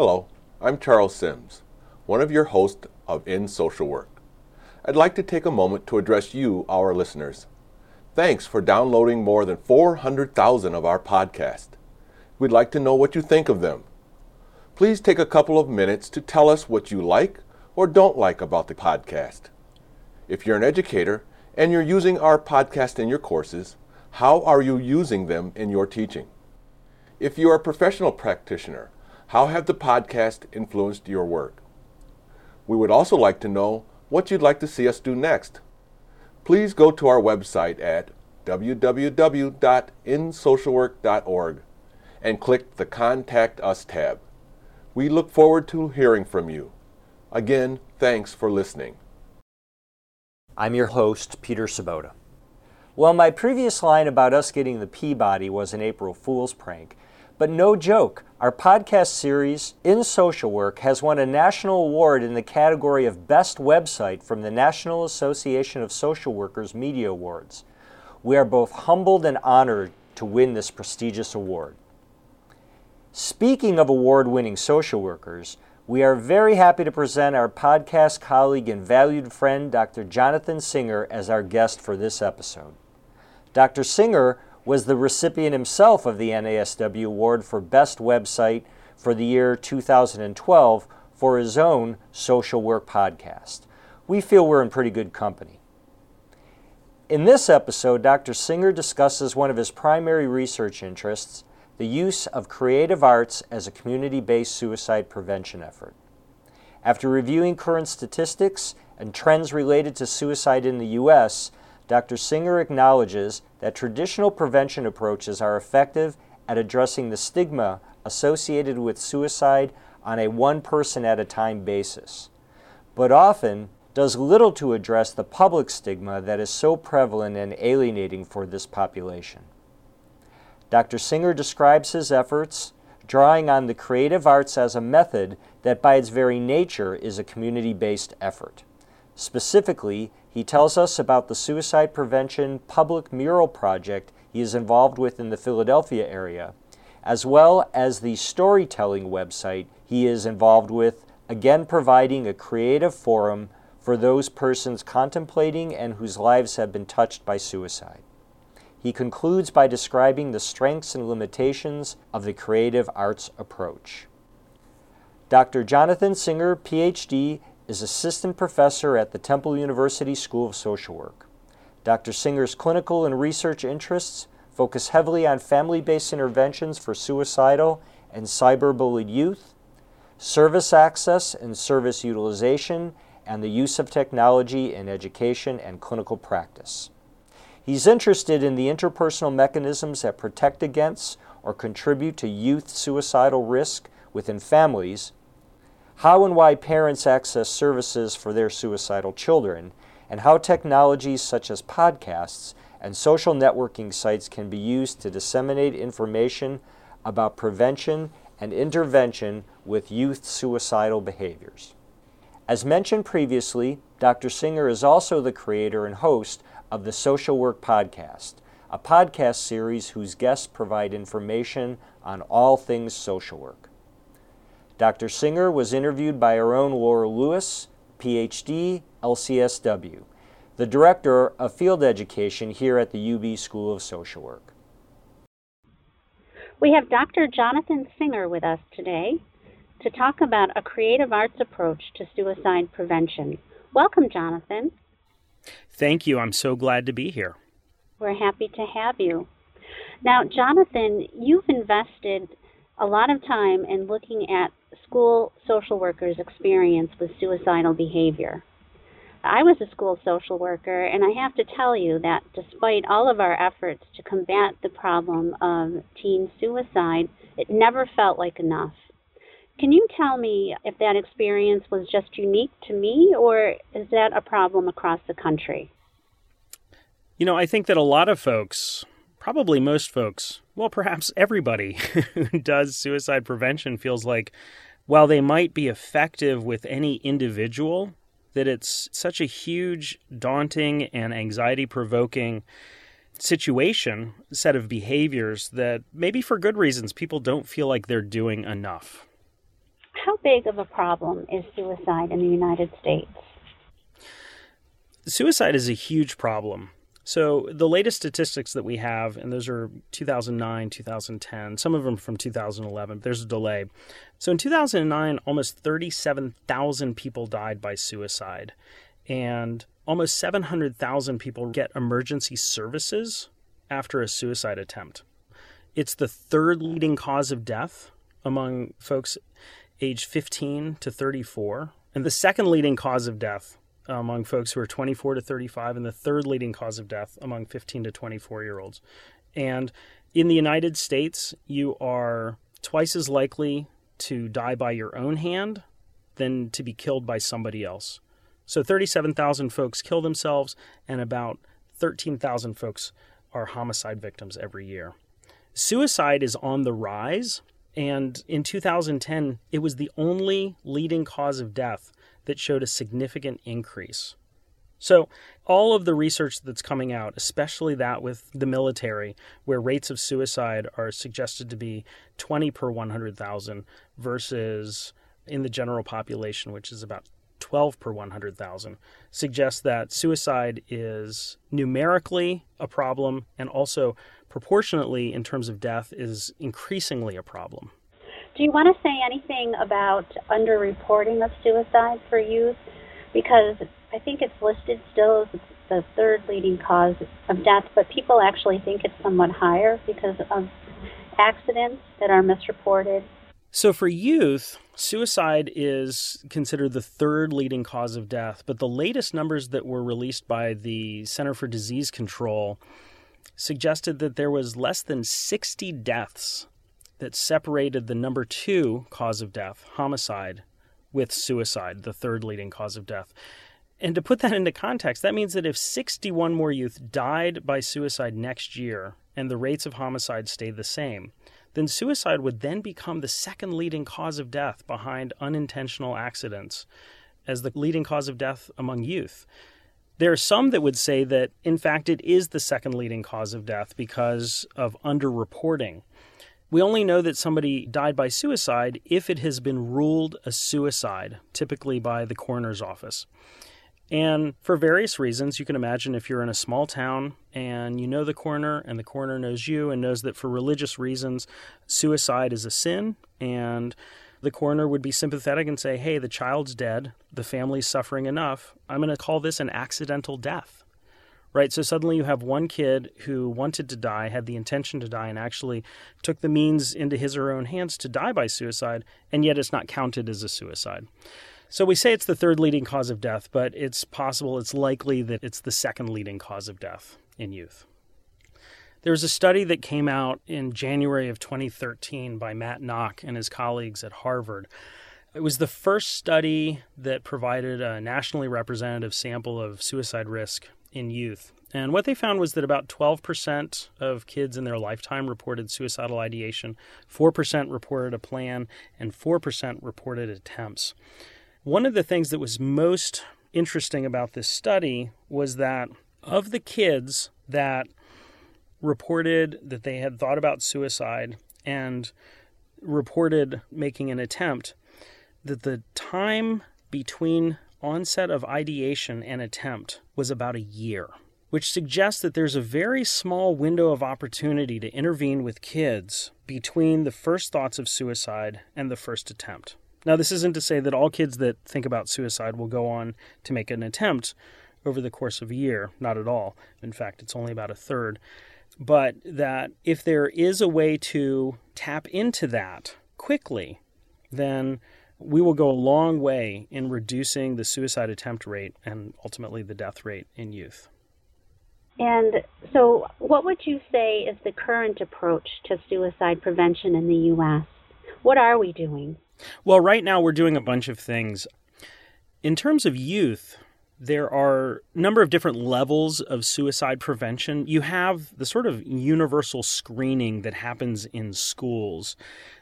Hello, I'm Charles Syms, one of your hosts of In Social Work. I'd like to take a moment to address you, our listeners. Thanks for downloading more than 400,000 of our podcasts. We'd like to know what you think of them. Please take a couple of minutes to tell us what you like or don't like about the podcast. If you're an educator and you're using our podcast in your courses, how are you using them in your teaching? If you're a professional practitioner, how have the podcast influenced your work? We would also like to know what you'd like to see us do next. Please go to our website at www.insocialwork.org and click the Contact Us tab. We look forward to hearing from you. Again, thanks for listening. I'm your host, Peter Sobota. Well, my previous line about us getting the Peabody was an April Fool's prank, but no joke, our podcast series, In Social Work, has won a national award in the category of Best Website from the National Association of Social Workers Media Awards. We are both humbled and honored to win this prestigious award. Speaking of award winning social workers, we are very happy to present our podcast colleague and valued friend, Dr. Jonathan Singer, as our guest for this episode. Dr. Singer was the recipient himself of the NASW Award for Best Website for the year 2012 for his own social work podcast. We feel we're in pretty good company. In this episode, Dr. Singer discusses one of his primary research interests the use of creative arts as a community based suicide prevention effort. After reviewing current statistics and trends related to suicide in the U.S., Dr. Singer acknowledges that traditional prevention approaches are effective at addressing the stigma associated with suicide on a one person at a time basis, but often does little to address the public stigma that is so prevalent and alienating for this population. Dr. Singer describes his efforts drawing on the creative arts as a method that, by its very nature, is a community based effort. Specifically, he tells us about the suicide prevention public mural project he is involved with in the Philadelphia area, as well as the storytelling website he is involved with, again providing a creative forum for those persons contemplating and whose lives have been touched by suicide. He concludes by describing the strengths and limitations of the creative arts approach. Dr. Jonathan Singer, PhD, is assistant professor at the Temple University School of Social Work. Dr. Singer's clinical and research interests focus heavily on family based interventions for suicidal and cyberbullied youth, service access and service utilization, and the use of technology in education and clinical practice. He's interested in the interpersonal mechanisms that protect against or contribute to youth suicidal risk within families how and why parents access services for their suicidal children, and how technologies such as podcasts and social networking sites can be used to disseminate information about prevention and intervention with youth suicidal behaviors. As mentioned previously, Dr. Singer is also the creator and host of the Social Work Podcast, a podcast series whose guests provide information on all things social work. Dr. Singer was interviewed by our own Laura Lewis, PhD, LCSW, the Director of Field Education here at the UB School of Social Work. We have Dr. Jonathan Singer with us today to talk about a creative arts approach to suicide prevention. Welcome, Jonathan. Thank you. I'm so glad to be here. We're happy to have you. Now, Jonathan, you've invested a lot of time in looking at school social workers' experience with suicidal behavior. I was a school social worker, and I have to tell you that despite all of our efforts to combat the problem of teen suicide, it never felt like enough. Can you tell me if that experience was just unique to me or is that a problem across the country? You know, I think that a lot of folks, probably most folks, well, perhaps everybody who does suicide prevention feels like while they might be effective with any individual, that it's such a huge, daunting, and anxiety provoking situation, set of behaviors that maybe for good reasons people don't feel like they're doing enough. How big of a problem is suicide in the United States? Suicide is a huge problem. So, the latest statistics that we have, and those are 2009, 2010, some of them from 2011, there's a delay. So, in 2009, almost 37,000 people died by suicide, and almost 700,000 people get emergency services after a suicide attempt. It's the third leading cause of death among folks age 15 to 34, and the second leading cause of death among folks who are 24 to 35, and the third leading cause of death among 15 to 24 year olds. And in the United States, you are twice as likely to die by your own hand than to be killed by somebody else. So 37,000 folks kill themselves, and about 13,000 folks are homicide victims every year. Suicide is on the rise, and in 2010, it was the only leading cause of death that showed a significant increase. So, all of the research that's coming out, especially that with the military, where rates of suicide are suggested to be 20 per 100,000 versus in the general population, which is about 12 per 100,000, suggests that suicide is numerically a problem and also proportionately, in terms of death, is increasingly a problem. Do you want to say anything about underreporting of suicide for youth? Because I think it's listed still as the third leading cause of death, but people actually think it's somewhat higher because of accidents that are misreported. So, for youth, suicide is considered the third leading cause of death, but the latest numbers that were released by the Center for Disease Control suggested that there was less than 60 deaths that separated the number two cause of death, homicide, with suicide, the third leading cause of death. And to put that into context, that means that if 61 more youth died by suicide next year and the rates of homicide stayed the same, then suicide would then become the second leading cause of death behind unintentional accidents as the leading cause of death among youth. There are some that would say that, in fact, it is the second leading cause of death because of underreporting we only know that somebody died by suicide if it has been ruled a suicide, typically by the coroner's office. And for various reasons, you can imagine if you're in a small town and you know the coroner and the coroner knows you and knows that for religious reasons, suicide is a sin, and the coroner would be sympathetic and say, hey, the child's dead, the family's suffering enough, I'm going to call this an accidental death right? So suddenly you have one kid who wanted to die, had the intention to die, and actually took the means into his or her own hands to die by suicide, and yet it's not counted as a suicide. So we say it's the third leading cause of death, but it's possible, it's likely that it's the second leading cause of death in youth. There was a study that came out in January of 2013 by Matt Nock and his colleagues at Harvard. It was the first study that provided a nationally representative sample of suicide risk in youth. And what they found was that about 12% of kids in their lifetime reported suicidal ideation, 4% reported a plan, and 4% reported attempts. One of the things that was most interesting about this study was that of the kids that reported that they had thought about suicide and reported making an attempt, that the time between onset of ideation and attempt was about a year, which suggests that there's a very small window of opportunity to intervene with kids between the first thoughts of suicide and the first attempt. Now, this isn't to say that all kids that think about suicide will go on to make an attempt over the course of a year, not at all. In fact, it's only about a third. But that if there is a way to tap into that quickly, then we will go a long way in reducing the suicide attempt rate and ultimately the death rate in youth. And so, what would you say is the current approach to suicide prevention in the U.S.? What are we doing? Well, right now we're doing a bunch of things. In terms of youth, there are a number of different levels of suicide prevention. You have the sort of universal screening that happens in schools.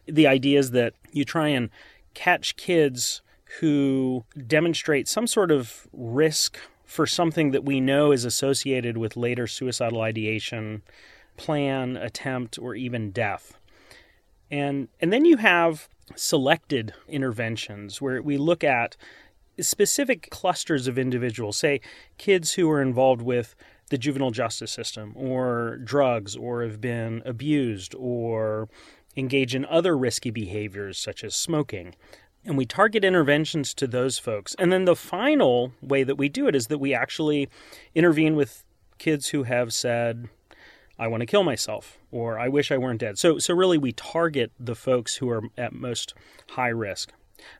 The idea is that you try and catch kids who demonstrate some sort of risk for something that we know is associated with later suicidal ideation, plan, attempt, or even death. And and then you have selected interventions where we look at specific clusters of individuals, say kids who are involved with the juvenile justice system or drugs or have been abused or engage in other risky behaviors such as smoking. And we target interventions to those folks. And then the final way that we do it is that we actually intervene with kids who have said, I want to kill myself or I wish I weren't dead. So so really we target the folks who are at most high risk.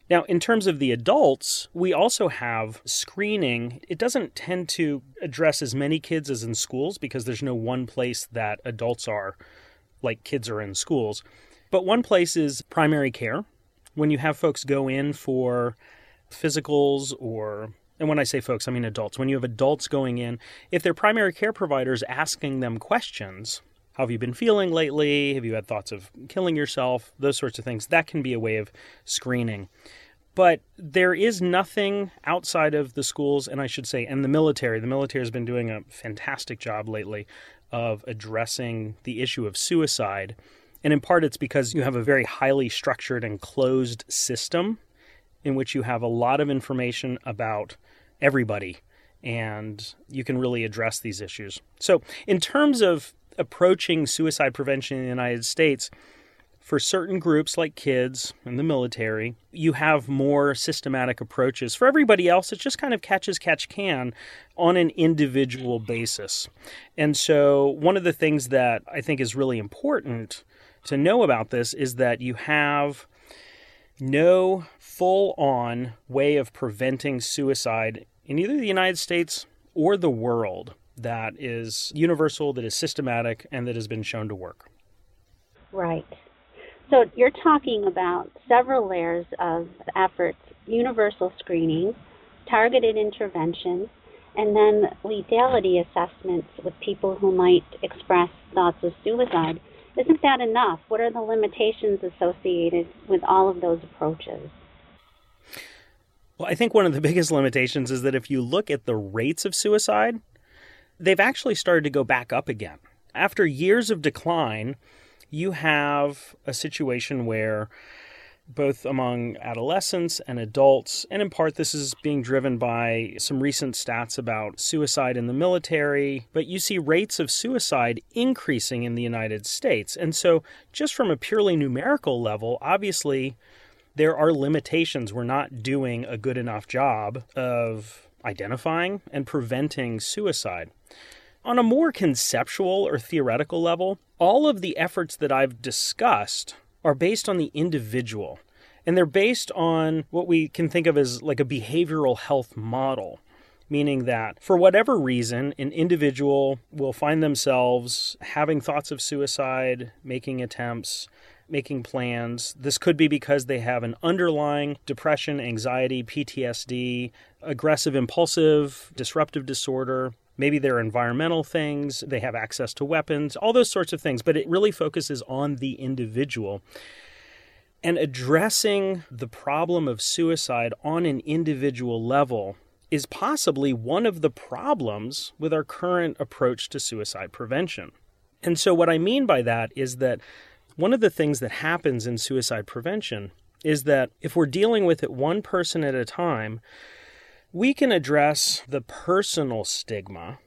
Now, in terms of the adults, we also have screening. It doesn't tend to address as many kids as in schools because there's no one place that adults are like kids are in schools. But one place is primary care. When you have folks go in for physicals or and when I say folks, I mean adults. When you have adults going in, if their primary care providers asking them questions, how have you been feeling lately? Have you had thoughts of killing yourself? Those sorts of things. That can be a way of screening. But there is nothing outside of the schools, and I should say, and the military. The military has been doing a fantastic job lately of addressing the issue of suicide. And in part, it's because you have a very highly structured and closed system in which you have a lot of information about everybody and you can really address these issues. So, in terms of approaching suicide prevention in the United States, for certain groups like kids and the military, you have more systematic approaches. For everybody else, it's just kind of catch as catch can on an individual basis. And so, one of the things that I think is really important to know about this is that you have no full on way of preventing suicide in either the United States or the world that is universal, that is systematic, and that has been shown to work. Right. So you're talking about several layers of efforts universal screening, targeted intervention, and then lethality assessments with people who might express thoughts of suicide. Isn't that enough? What are the limitations associated with all of those approaches? Well, I think one of the biggest limitations is that if you look at the rates of suicide, they've actually started to go back up again. After years of decline, you have a situation where both among adolescents and adults, and in part this is being driven by some recent stats about suicide in the military, but you see rates of suicide increasing in the United States. And so, just from a purely numerical level, obviously there are limitations. We're not doing a good enough job of identifying and preventing suicide. On a more conceptual or theoretical level, all of the efforts that I've discussed are based on the individual. And they're based on what we can think of as like a behavioral health model, meaning that for whatever reason, an individual will find themselves having thoughts of suicide, making attempts, making plans. This could be because they have an underlying depression, anxiety, PTSD, aggressive impulsive, disruptive disorder. Maybe they're environmental things, they have access to weapons, all those sorts of things, but it really focuses on the individual. And addressing the problem of suicide on an individual level is possibly one of the problems with our current approach to suicide prevention. And so, what I mean by that is that one of the things that happens in suicide prevention is that if we're dealing with it one person at a time, we can address the personal stigma,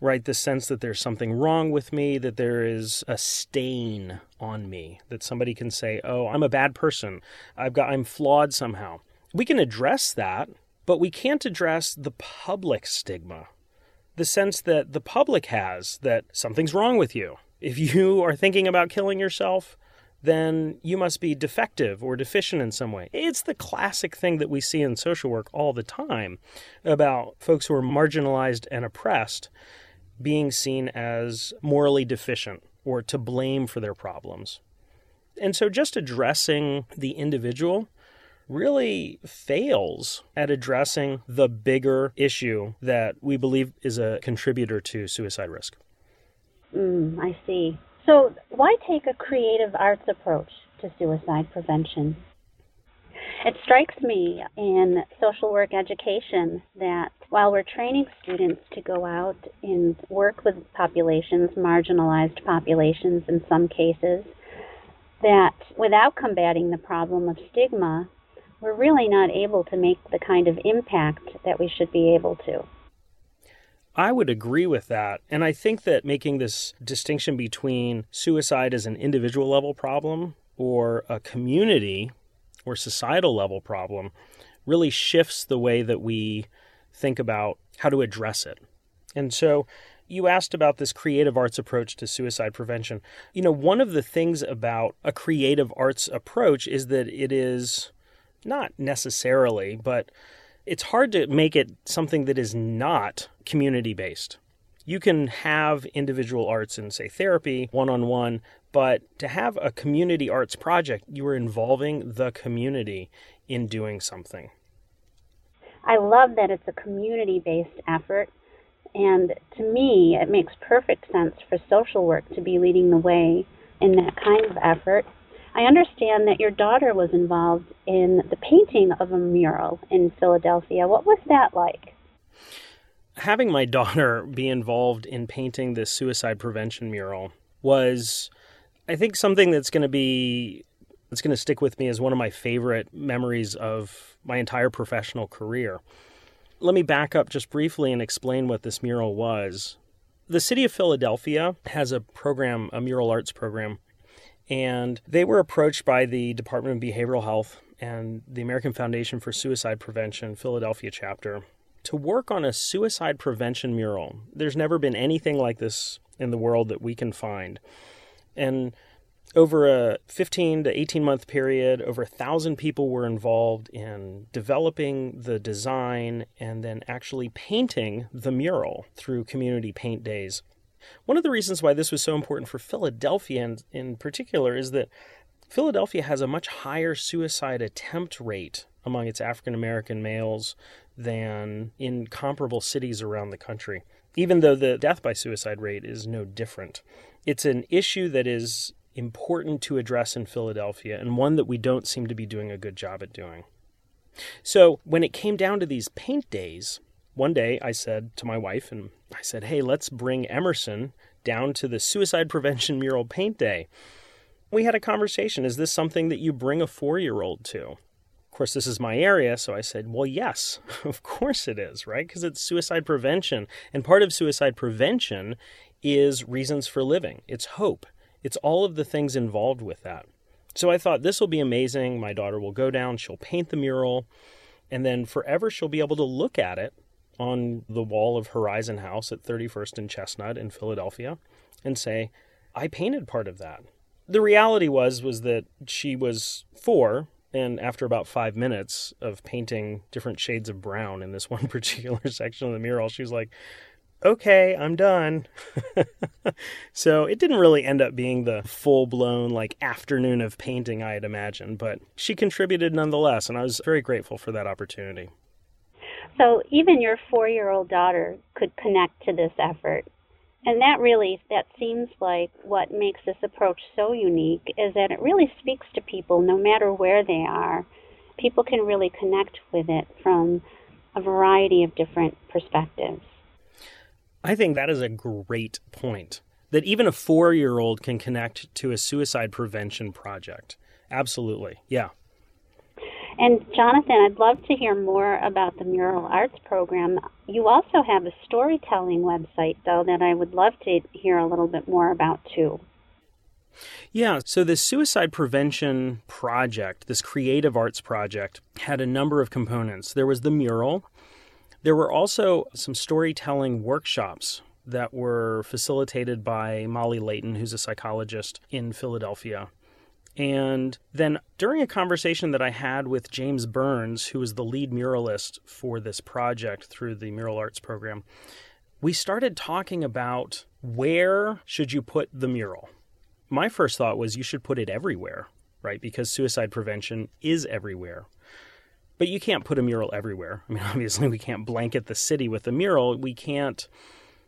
right? The sense that there's something wrong with me, that there is a stain on me, that somebody can say, "Oh, I'm a bad person. I've got I'm flawed somehow." We can address that, but we can't address the public stigma. The sense that the public has that something's wrong with you if you are thinking about killing yourself, then you must be defective or deficient in some way. It's the classic thing that we see in social work all the time about folks who are marginalized and oppressed being seen as morally deficient or to blame for their problems. And so just addressing the individual really fails at addressing the bigger issue that we believe is a contributor to suicide risk. Mm, I see. So, why take a creative arts approach to suicide prevention? It strikes me in social work education that while we're training students to go out and work with populations, marginalized populations in some cases, that without combating the problem of stigma, we're really not able to make the kind of impact that we should be able to. I would agree with that. And I think that making this distinction between suicide as an individual level problem or a community or societal level problem really shifts the way that we think about how to address it. And so you asked about this creative arts approach to suicide prevention. You know, one of the things about a creative arts approach is that it is not necessarily, but it's hard to make it something that is not community based. You can have individual arts in, say, therapy, one on one, but to have a community arts project, you are involving the community in doing something. I love that it's a community based effort. And to me, it makes perfect sense for social work to be leading the way in that kind of effort I understand that your daughter was involved in the painting of a mural in Philadelphia. What was that like? Having my daughter be involved in painting this suicide prevention mural was, I think, something that's going to be that's going to stick with me as one of my favorite memories of my entire professional career. Let me back up just briefly and explain what this mural was. The city of Philadelphia has a program, a mural arts program, and they were approached by the Department of Behavioral Health and the American Foundation for Suicide Prevention Philadelphia chapter to work on a suicide prevention mural. There's never been anything like this in the world that we can find. And over a 15 to 18 month period, over a thousand people were involved in developing the design and then actually painting the mural through community paint days. One of the reasons why this was so important for Philadelphia in, in particular is that Philadelphia has a much higher suicide attempt rate among its African American males than in comparable cities around the country, even though the death by suicide rate is no different. It's an issue that is important to address in Philadelphia and one that we don't seem to be doing a good job at doing. So, when it came down to these paint days, one day I said to my wife, and I said, hey, let's bring Emerson down to the suicide prevention mural paint day. We had a conversation. Is this something that you bring a four year old to? Of course, this is my area, so I said, well, yes, of course it is, right? Because it's suicide prevention. And part of suicide prevention is reasons for living, it's hope, it's all of the things involved with that. So I thought this will be amazing. My daughter will go down, she'll paint the mural, and then forever she'll be able to look at it on the wall of Horizon House at 31st and Chestnut in Philadelphia and say, I painted part of that. The reality was was that she was 4 and after about 5 minutes of painting different shades of brown in this one particular section of the mural, she was like, okay, I'm done. so it didn't really end up being the full blown like afternoon of painting I had imagined, but she contributed nonetheless, and I was very grateful for that opportunity. So even your four-year-old daughter could connect to this effort. And that really, that seems like what makes this approach so unique is that it really speaks to people no matter where they are. People can really connect with it from a variety of different perspectives. I think that is a great point. That even a four year old can connect to a suicide prevention project. Absolutely. Yeah. And Jonathan, I'd love to hear more about the Mural Arts program. You also have a storytelling website, though, that I would love to hear a little bit more about, too. Yeah, so the suicide prevention project, this creative arts project, had a number of components. There was the mural, there were also some storytelling workshops that were facilitated by Molly Layton, who's a psychologist in Philadelphia. And then during a conversation that I had with James Burns, who was the lead muralist for this project through the Mural Arts program, we started talking about where should you put the mural. My first thought was you should put it everywhere, right? Because suicide prevention is everywhere. But you can't put a mural everywhere. I mean, obviously, we can't blanket the city with a mural. We can't.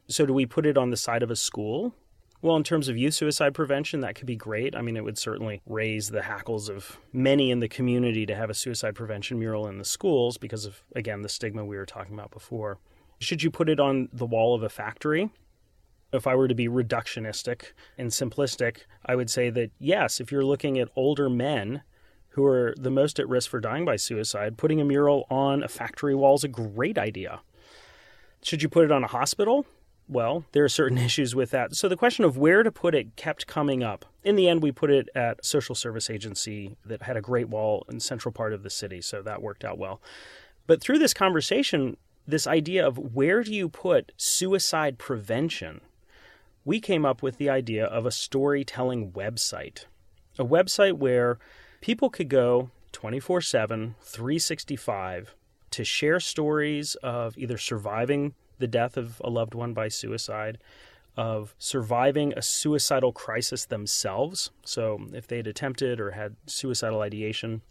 So, do we put it on the side of a school? Well, in terms of youth suicide prevention, that could be great. I mean, it would certainly raise the hackles of many in the community to have a suicide prevention mural in the schools because of, again, the stigma we were talking about before. Should you put it on the wall of a factory? If I were to be reductionistic and simplistic, I would say that yes, if you're looking at older men who are the most at risk for dying by suicide, putting a mural on a factory wall is a great idea. Should you put it on a hospital? Well, there are certain issues with that. So the question of where to put it kept coming up. In the end, we put it at social service agency that had a great wall in central part of the city, so that worked out well. But through this conversation, this idea of where do you put suicide prevention, we came up with the idea of a storytelling website. A website where people could go 24 7, 365 to share stories of either surviving the death of a loved one by suicide, of surviving a suicidal crisis themselves. So, if they had attempted or had suicidal ideation,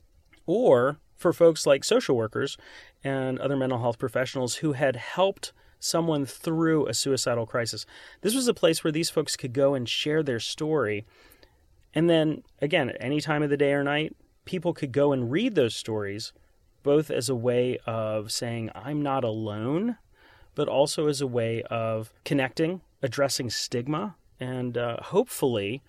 or for folks like social workers and other mental health professionals who had helped someone through a suicidal crisis. This was a place where these folks could go and share their story. And then, again, at any time of the day or night, people could go and read those stories, both as a way of saying, I'm not alone but also as a way of connecting, addressing stigma, and uh, hopefully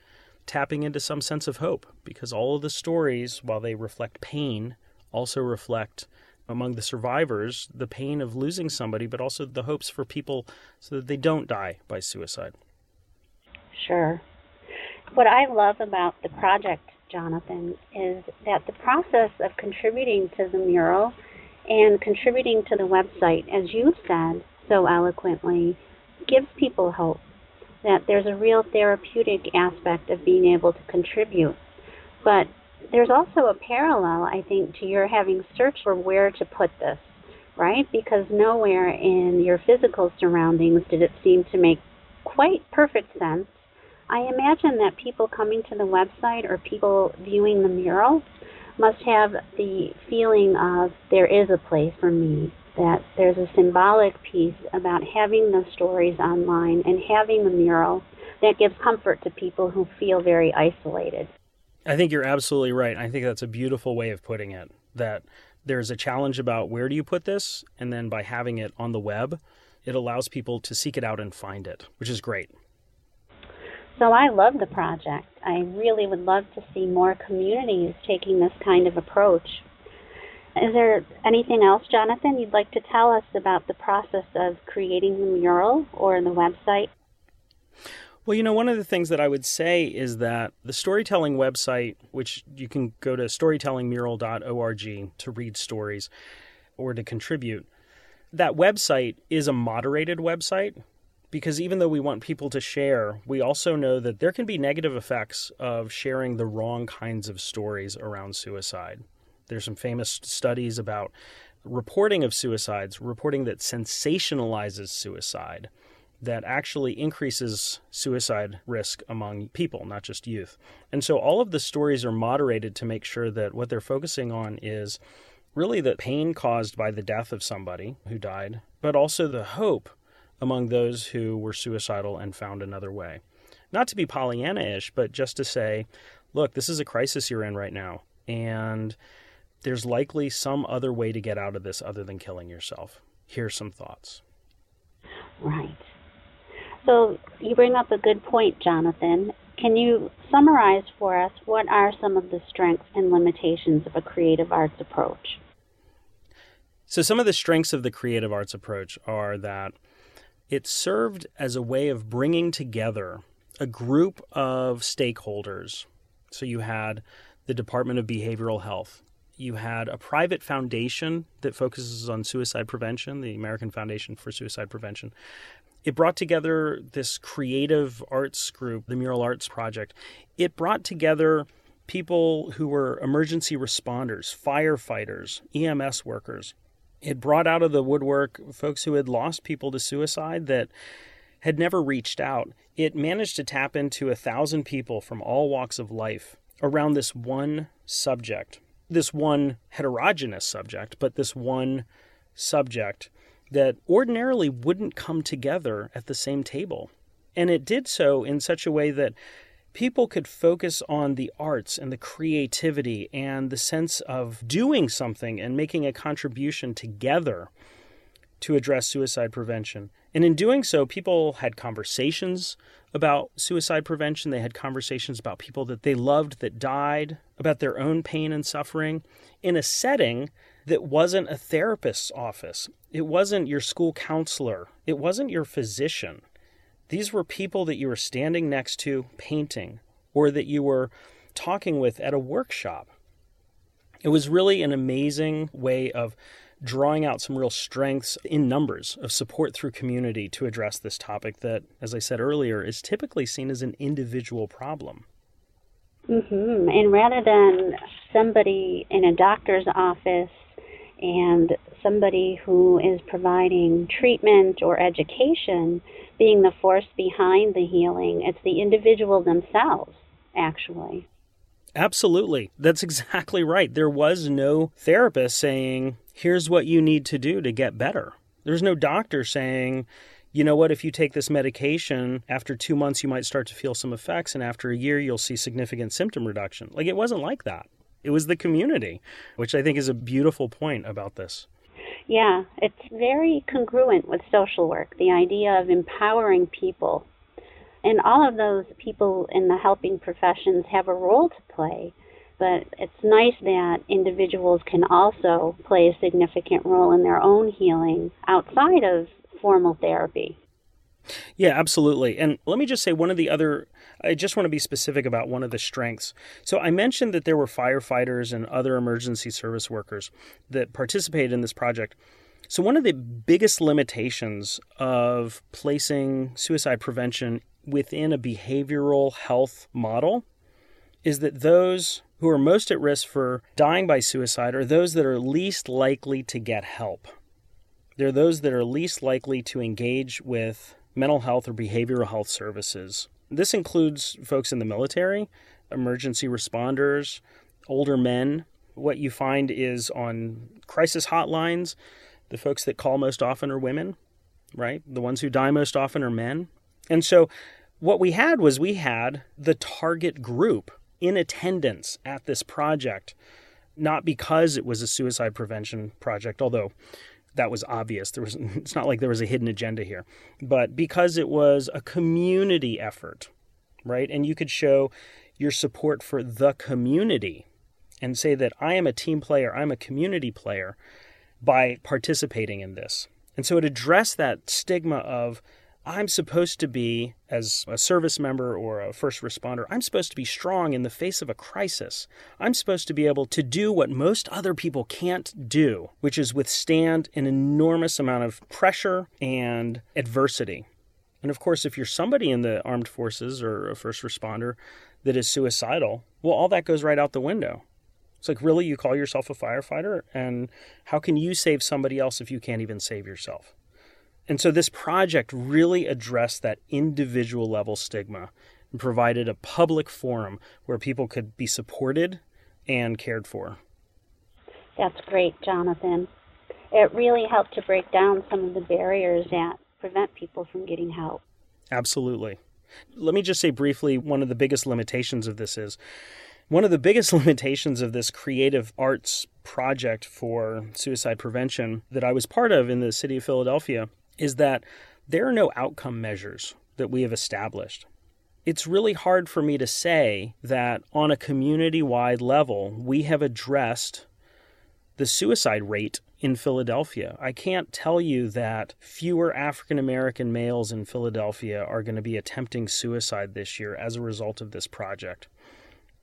tapping into some sense of hope because all of the stories, while they reflect pain, also reflect among the survivors the pain of losing somebody, but also the hopes for people so that they don't die by suicide. Sure. What I love about the project, Jonathan, is that the process of contributing to the mural and contributing to the website, as you said, so eloquently gives people hope that there's a real therapeutic aspect of being able to contribute. But there's also a parallel, I think, to your having searched for where to put this, right? Because nowhere in your physical surroundings did it seem to make quite perfect sense. I imagine that people coming to the website or people viewing the mural must have the feeling of there is a place for me that there's a symbolic piece about having the stories online and having the mural that gives comfort to people who feel very isolated. I think you're absolutely right. I think that's a beautiful way of putting it. That there's a challenge about where do you put this, and then by having it on the web, it allows people to seek it out and find it, which is great. So I love the project. I really would love to see more communities taking this kind of approach is there anything else, Jonathan, you'd like to tell us about the process of creating the mural or the website? Well, you know, one of the things that I would say is that the storytelling website, which you can go to storytellingmural.org to read stories or to contribute, that website is a moderated website because even though we want people to share, we also know that there can be negative effects of sharing the wrong kinds of stories around suicide. There's some famous studies about reporting of suicides, reporting that sensationalizes suicide, that actually increases suicide risk among people, not just youth. And so all of the stories are moderated to make sure that what they're focusing on is really the pain caused by the death of somebody who died, but also the hope among those who were suicidal and found another way. Not to be Pollyanna ish, but just to say, look, this is a crisis you're in right now. And there's likely some other way to get out of this other than killing yourself. Here's some thoughts. Right. So you bring up a good point, Jonathan. Can you summarize for us what are some of the strengths and limitations of a creative arts approach? So, some of the strengths of the creative arts approach are that it served as a way of bringing together a group of stakeholders. So, you had the Department of Behavioral Health, you had a private foundation that focuses on suicide prevention, the American Foundation for Suicide Prevention. It brought together this creative arts group, the Mural Arts Project. It brought together people who were emergency responders, firefighters, EMS workers. It brought out of the woodwork folks who had lost people to suicide that had never reached out. It managed to tap into a thousand people from all walks of life around this one subject this one heterogeneous subject, but this one subject that ordinarily wouldn't come together at the same table. And it did so in such a way that people could focus on the arts and the creativity and the sense of doing something and making a contribution together to address suicide prevention. And in doing so, people had conversations about suicide prevention. They had conversations about people that they loved that died, about their own pain and suffering in a setting that wasn't a therapist's office. It wasn't your school counselor. It wasn't your physician. These were people that you were standing next to painting or that you were talking with at a workshop. It was really an amazing way of drawing out some real strengths in numbers of support through community to address this topic that, as I said earlier, is typically seen as an individual problem. Mm-hmm. And rather than somebody in a doctor's office and somebody who is providing treatment or education being the force behind the healing. It's the individual themselves, actually. Absolutely. That's exactly right. There was no therapist saying, here's what you need to do to get better. There's no doctor saying, you know what, if you take this medication, after two months, you might start to feel some effects, and after a year, you'll see significant symptom reduction. Like, it wasn't like that. It was the community, which I think is a beautiful point about this. Yeah, it's very congruent with social work, the idea of empowering people. And all of those people in the helping professions have a role to play, but it's nice that individuals can also play a significant role in their own healing outside of formal therapy. Yeah, absolutely. And let me just say one of the other, I just want to be specific about one of the strengths. So I mentioned that there were firefighters and other emergency service workers that participated in this project. So, one of the biggest limitations of placing suicide prevention within a behavioral health model is that those who are most at risk for dying by suicide are those that are least likely to get help. They're those that are least likely to engage with mental health or behavioral health services. This includes folks in the military, emergency responders, older men. What you find is on crisis hotlines, the folks that call most often are women, right? The ones who die most often are men. And so what we had was we had the target group in attendance at this project, not because it was a suicide prevention project, although that was obvious. There was it's not like there was a hidden agenda here, but because it was a community effort, right? And you could show your support for the community and say that I am a team player, I'm a community player by participating in this. And so it addressed that stigma of I'm supposed to be, as a service member or a first responder, I'm supposed to be strong in the face of a crisis. I'm supposed to be able to do what most other people can't do, which is withstand an enormous amount of pressure and adversity. And of course, if you're somebody in the armed forces or a first responder that is suicidal, well, all that goes right out the window. It's like, really, you call yourself a firefighter? And how can you save somebody else if you can't even save yourself? And so this project really addressed that individual level stigma and provided a public forum where people could be supported and cared for. That's great, Jonathan. It really helped to break down some of the barriers that prevent people from getting help. Absolutely. Let me just say briefly one of the biggest limitations of this is one of the biggest limitations of this creative arts project for suicide prevention that I was part of in the city of Philadelphia is that there are no outcome measures that we have established. It's really hard for me to say that on a community wide level, we have addressed the suicide rate in Philadelphia. I can't tell you that fewer African American males in Philadelphia are going to be attempting suicide this year as a result of this project.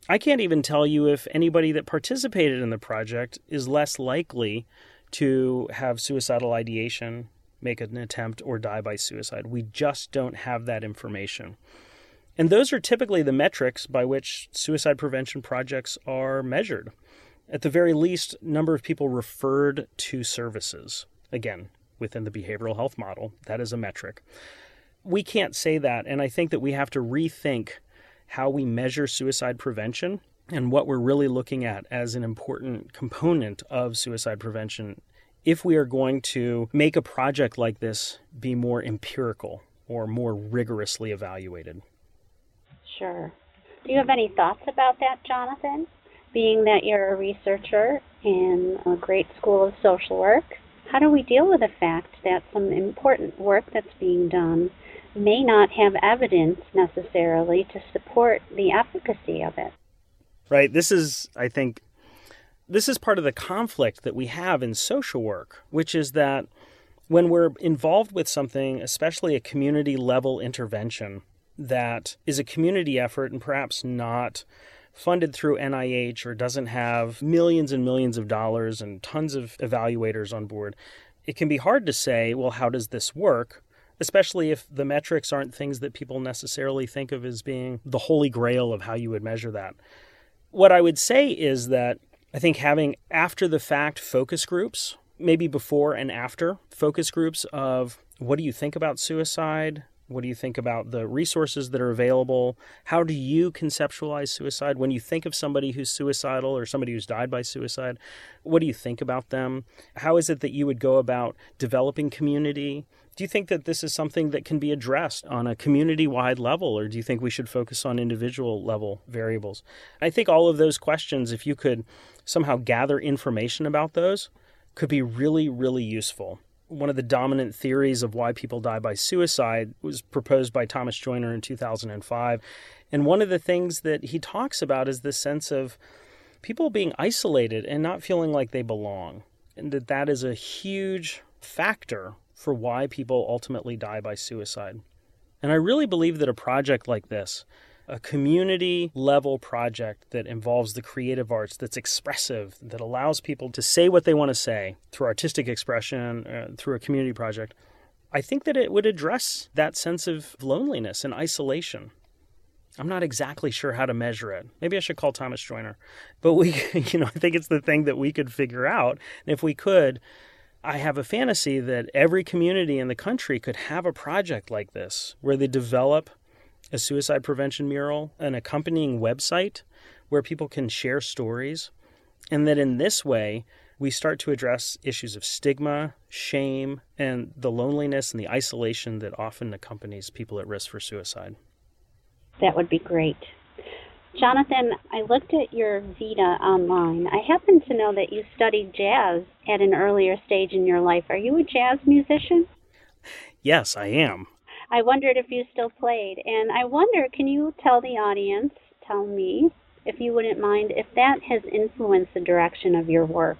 I can't even tell you if anybody that participated in the project is less likely to have suicidal ideation make an attempt or die by suicide. We just don't have that information. And those are typically the metrics by which suicide prevention projects are measured. At the very least, number of people referred to services. Again, within the behavioral health model, that is a metric. We can't say that, and I think that we have to rethink how we measure suicide prevention and what we're really looking at as an important component of suicide prevention if we are going to make a project like this be more empirical or more rigorously evaluated. Sure. Do you have any thoughts about that, Jonathan? Being that you're a researcher in a great school of social work, how do we deal with the fact that some important work that's being done may not have evidence necessarily to support the efficacy of it? Right. This is, I think, this is part of the conflict that we have in social work, which is that when we're involved with something, especially a community level intervention that is a community effort and perhaps not funded through NIH or doesn't have millions and millions of dollars and tons of evaluators on board, it can be hard to say, well, how does this work? Especially if the metrics aren't things that people necessarily think of as being the holy grail of how you would measure that. What I would say is that I think having after the fact focus groups, maybe before and after focus groups of what do you think about suicide? What do you think about the resources that are available? How do you conceptualize suicide? When you think of somebody who's suicidal or somebody who's died by suicide, what do you think about them? How is it that you would go about developing community? Do you think that this is something that can be addressed on a community wide level, or do you think we should focus on individual level variables? I think all of those questions, if you could somehow gather information about those, could be really, really useful one of the dominant theories of why people die by suicide was proposed by Thomas Joiner in 2005. And one of the things that he talks about is this sense of people being isolated and not feeling like they belong. And that that is a huge factor for why people ultimately die by suicide. And I really believe that a project like this, a community level project that involves the creative arts, that's expressive, that allows people to say what they want to say through artistic expression, uh, through a community project, I think that it would address that sense of loneliness and isolation. I'm not exactly sure how to measure it. Maybe I should call Thomas Joiner. But we, you know, I think it's the thing that we could figure out. And if we could, I have a fantasy that every community in the country could have a project like this where they develop a suicide prevention mural, an accompanying website where people can share stories, and that in this way, we start to address issues of stigma, shame, and the loneliness and the isolation that often accompanies people at risk for suicide. That would be great. Jonathan, I looked at your Vita online. I happen to know that you studied jazz at an earlier stage in your life. Are you a jazz musician? Yes, I am. I wondered if you still played. And I wonder, can you tell the audience, tell me, if you wouldn't mind, if that has influenced the direction of your work?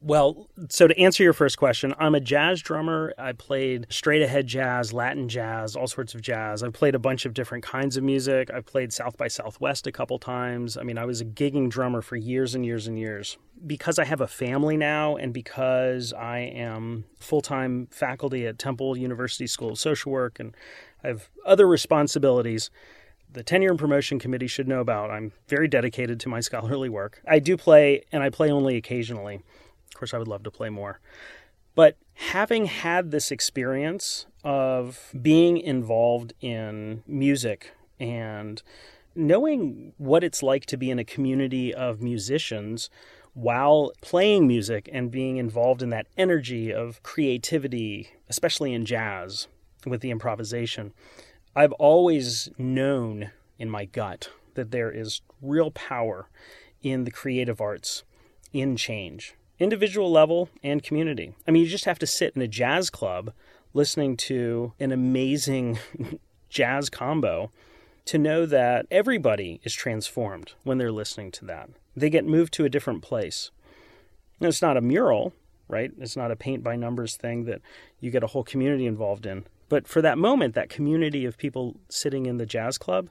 Well, so to answer your first question, I'm a jazz drummer. I played straight ahead jazz, Latin jazz, all sorts of jazz. I've played a bunch of different kinds of music. I've played South by Southwest a couple times. I mean, I was a gigging drummer for years and years and years. Because I have a family now and because I am full time faculty at Temple University School of Social Work and I have other responsibilities, the tenure and promotion committee should know about. I'm very dedicated to my scholarly work. I do play, and I play only occasionally. Of course, I would love to play more. But having had this experience of being involved in music and knowing what it's like to be in a community of musicians while playing music and being involved in that energy of creativity, especially in jazz with the improvisation, I've always known in my gut that there is real power in the creative arts, in change individual level and community. I mean, you just have to sit in a jazz club listening to an amazing jazz combo to know that everybody is transformed when they're listening to that. They get moved to a different place. And it's not a mural, right? It's not a paint by numbers thing that you get a whole community involved in. But for that moment, that community of people sitting in the jazz club,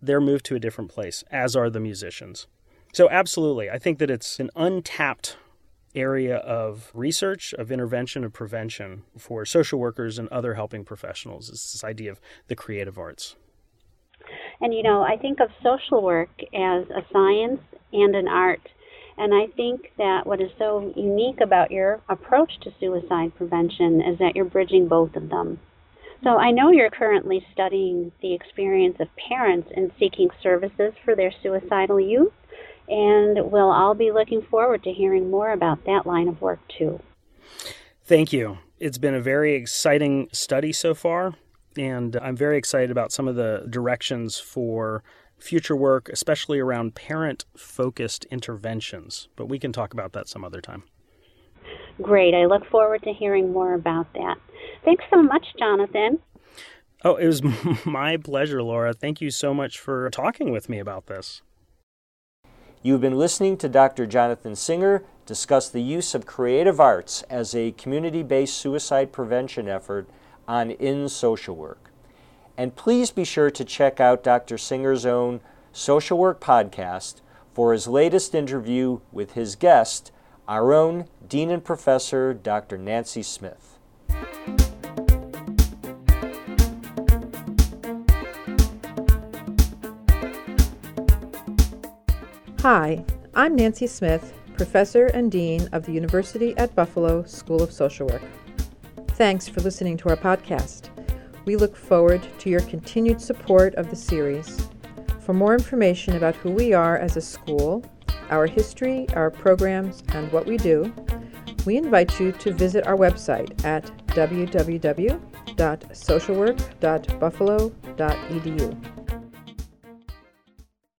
they're moved to a different place, as are the musicians. So, absolutely, I think that it's an untapped area of research, of intervention, of prevention for social workers and other helping professionals is this idea of the creative arts. And you know, I think of social work as a science and an art. And I think that what is so unique about your approach to suicide prevention is that you're bridging both of them. So I know you're currently studying the experience of parents in seeking services for their suicidal youth. And we'll all be looking forward to hearing more about that line of work too. Thank you. It's been a very exciting study so far, and I'm very excited about some of the directions for future work, especially around parent focused interventions. But we can talk about that some other time. Great. I look forward to hearing more about that. Thanks so much, Jonathan. Oh, it was my pleasure, Laura. Thank you so much for talking with me about this. You've been listening to Dr. Jonathan Singer discuss the use of creative arts as a community based suicide prevention effort on In Social Work. And please be sure to check out Dr. Singer's own Social Work podcast for his latest interview with his guest, our own Dean and Professor Dr. Nancy Smith. Hi, I'm Nancy Smith, Professor and Dean of the University at Buffalo School of Social Work. Thanks for listening to our podcast. We look forward to your continued support of the series. For more information about who we are as a school, our history, our programs, and what we do, we invite you to visit our website at www.socialwork.buffalo.edu.